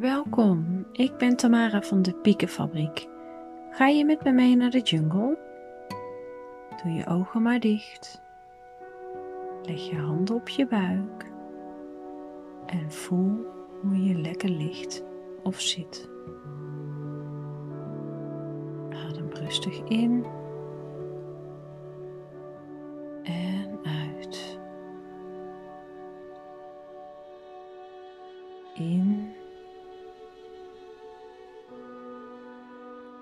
Welkom, ik ben Tamara van de Piekenfabriek. Ga je met me mee naar de jungle? Doe je ogen maar dicht. Leg je handen op je buik en voel hoe je lekker ligt of zit. Adem rustig in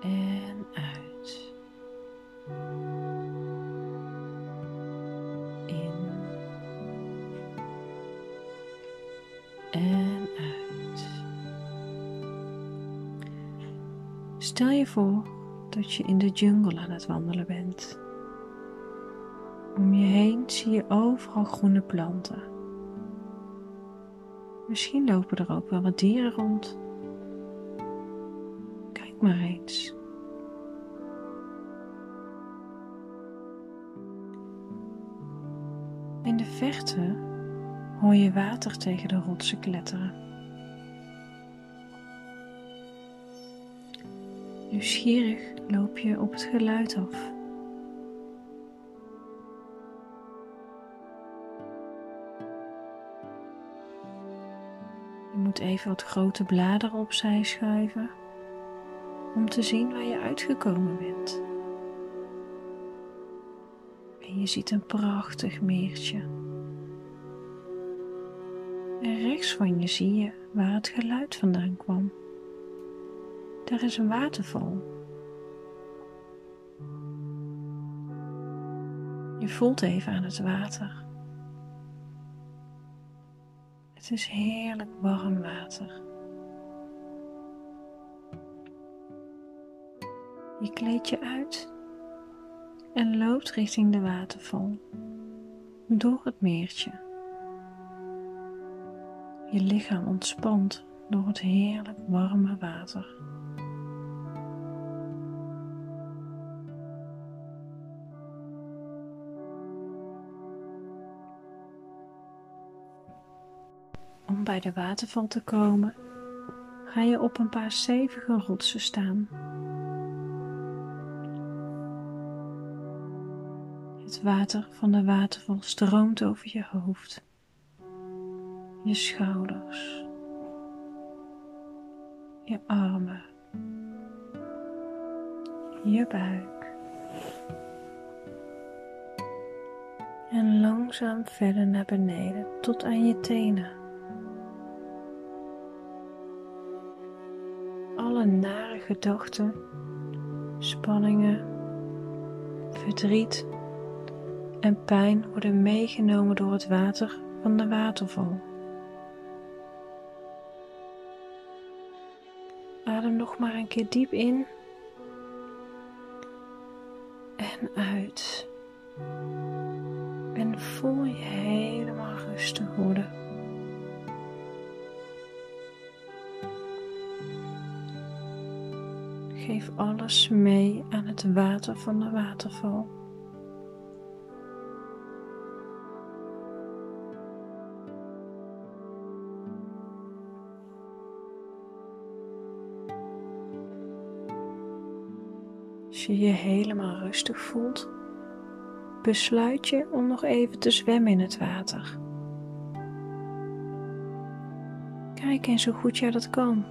en uit. In en uit. Stel je voor dat je in de jungle aan het wandelen bent. Om je heen zie je overal groene planten. Misschien lopen er ook wel wat dieren rond. Kijk maar eens. Verte hoor je water tegen de rotsen kletteren. Nieuwsgierig loop je op het geluid af. Je moet even wat grote bladeren opzij schuiven om te zien waar je uitgekomen bent. En je ziet een prachtig meertje. En rechts van je zie je waar het geluid vandaan kwam. Daar is een waterval. Je voelt even aan het water. Het is heerlijk warm water. Je kleed je uit en loopt richting de waterval door het meertje. Je lichaam ontspant door het heerlijk warme water. Om bij de waterval te komen, ga je op een paar stevige rotsen staan. Het water van de waterval stroomt over je hoofd, je schouders, je armen, je buik. En langzaam verder naar beneden tot aan je tenen. Alle nare gedachten, spanningen, verdriet en pijn worden meegenomen door het water van de waterval. Nog maar een keer diep in en uit. En voel je helemaal rustig worden. Geef alles mee aan het water van de waterval. Als je je helemaal rustig voelt, besluit je om nog even te zwemmen in het water. Kijk eens hoe goed jij dat kan.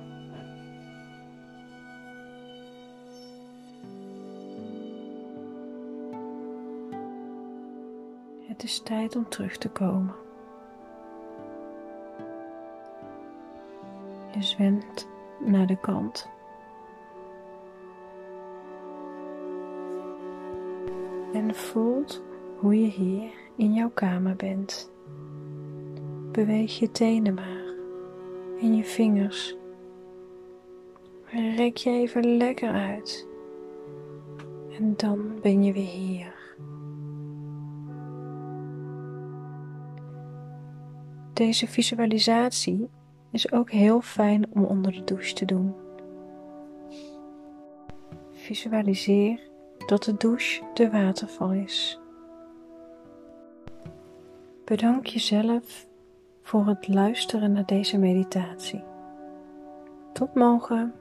Het is tijd om terug te komen. Je zwemt naar de kant. En voelt hoe je hier in jouw kamer bent. Beweeg je tenen maar en je vingers. Rek je even lekker uit. En dan ben je weer hier. Deze visualisatie is ook heel fijn om onder de douche te doen. Visualiseer dat de douche de waterval is. Bedank jezelf voor het luisteren naar deze meditatie. Tot morgen.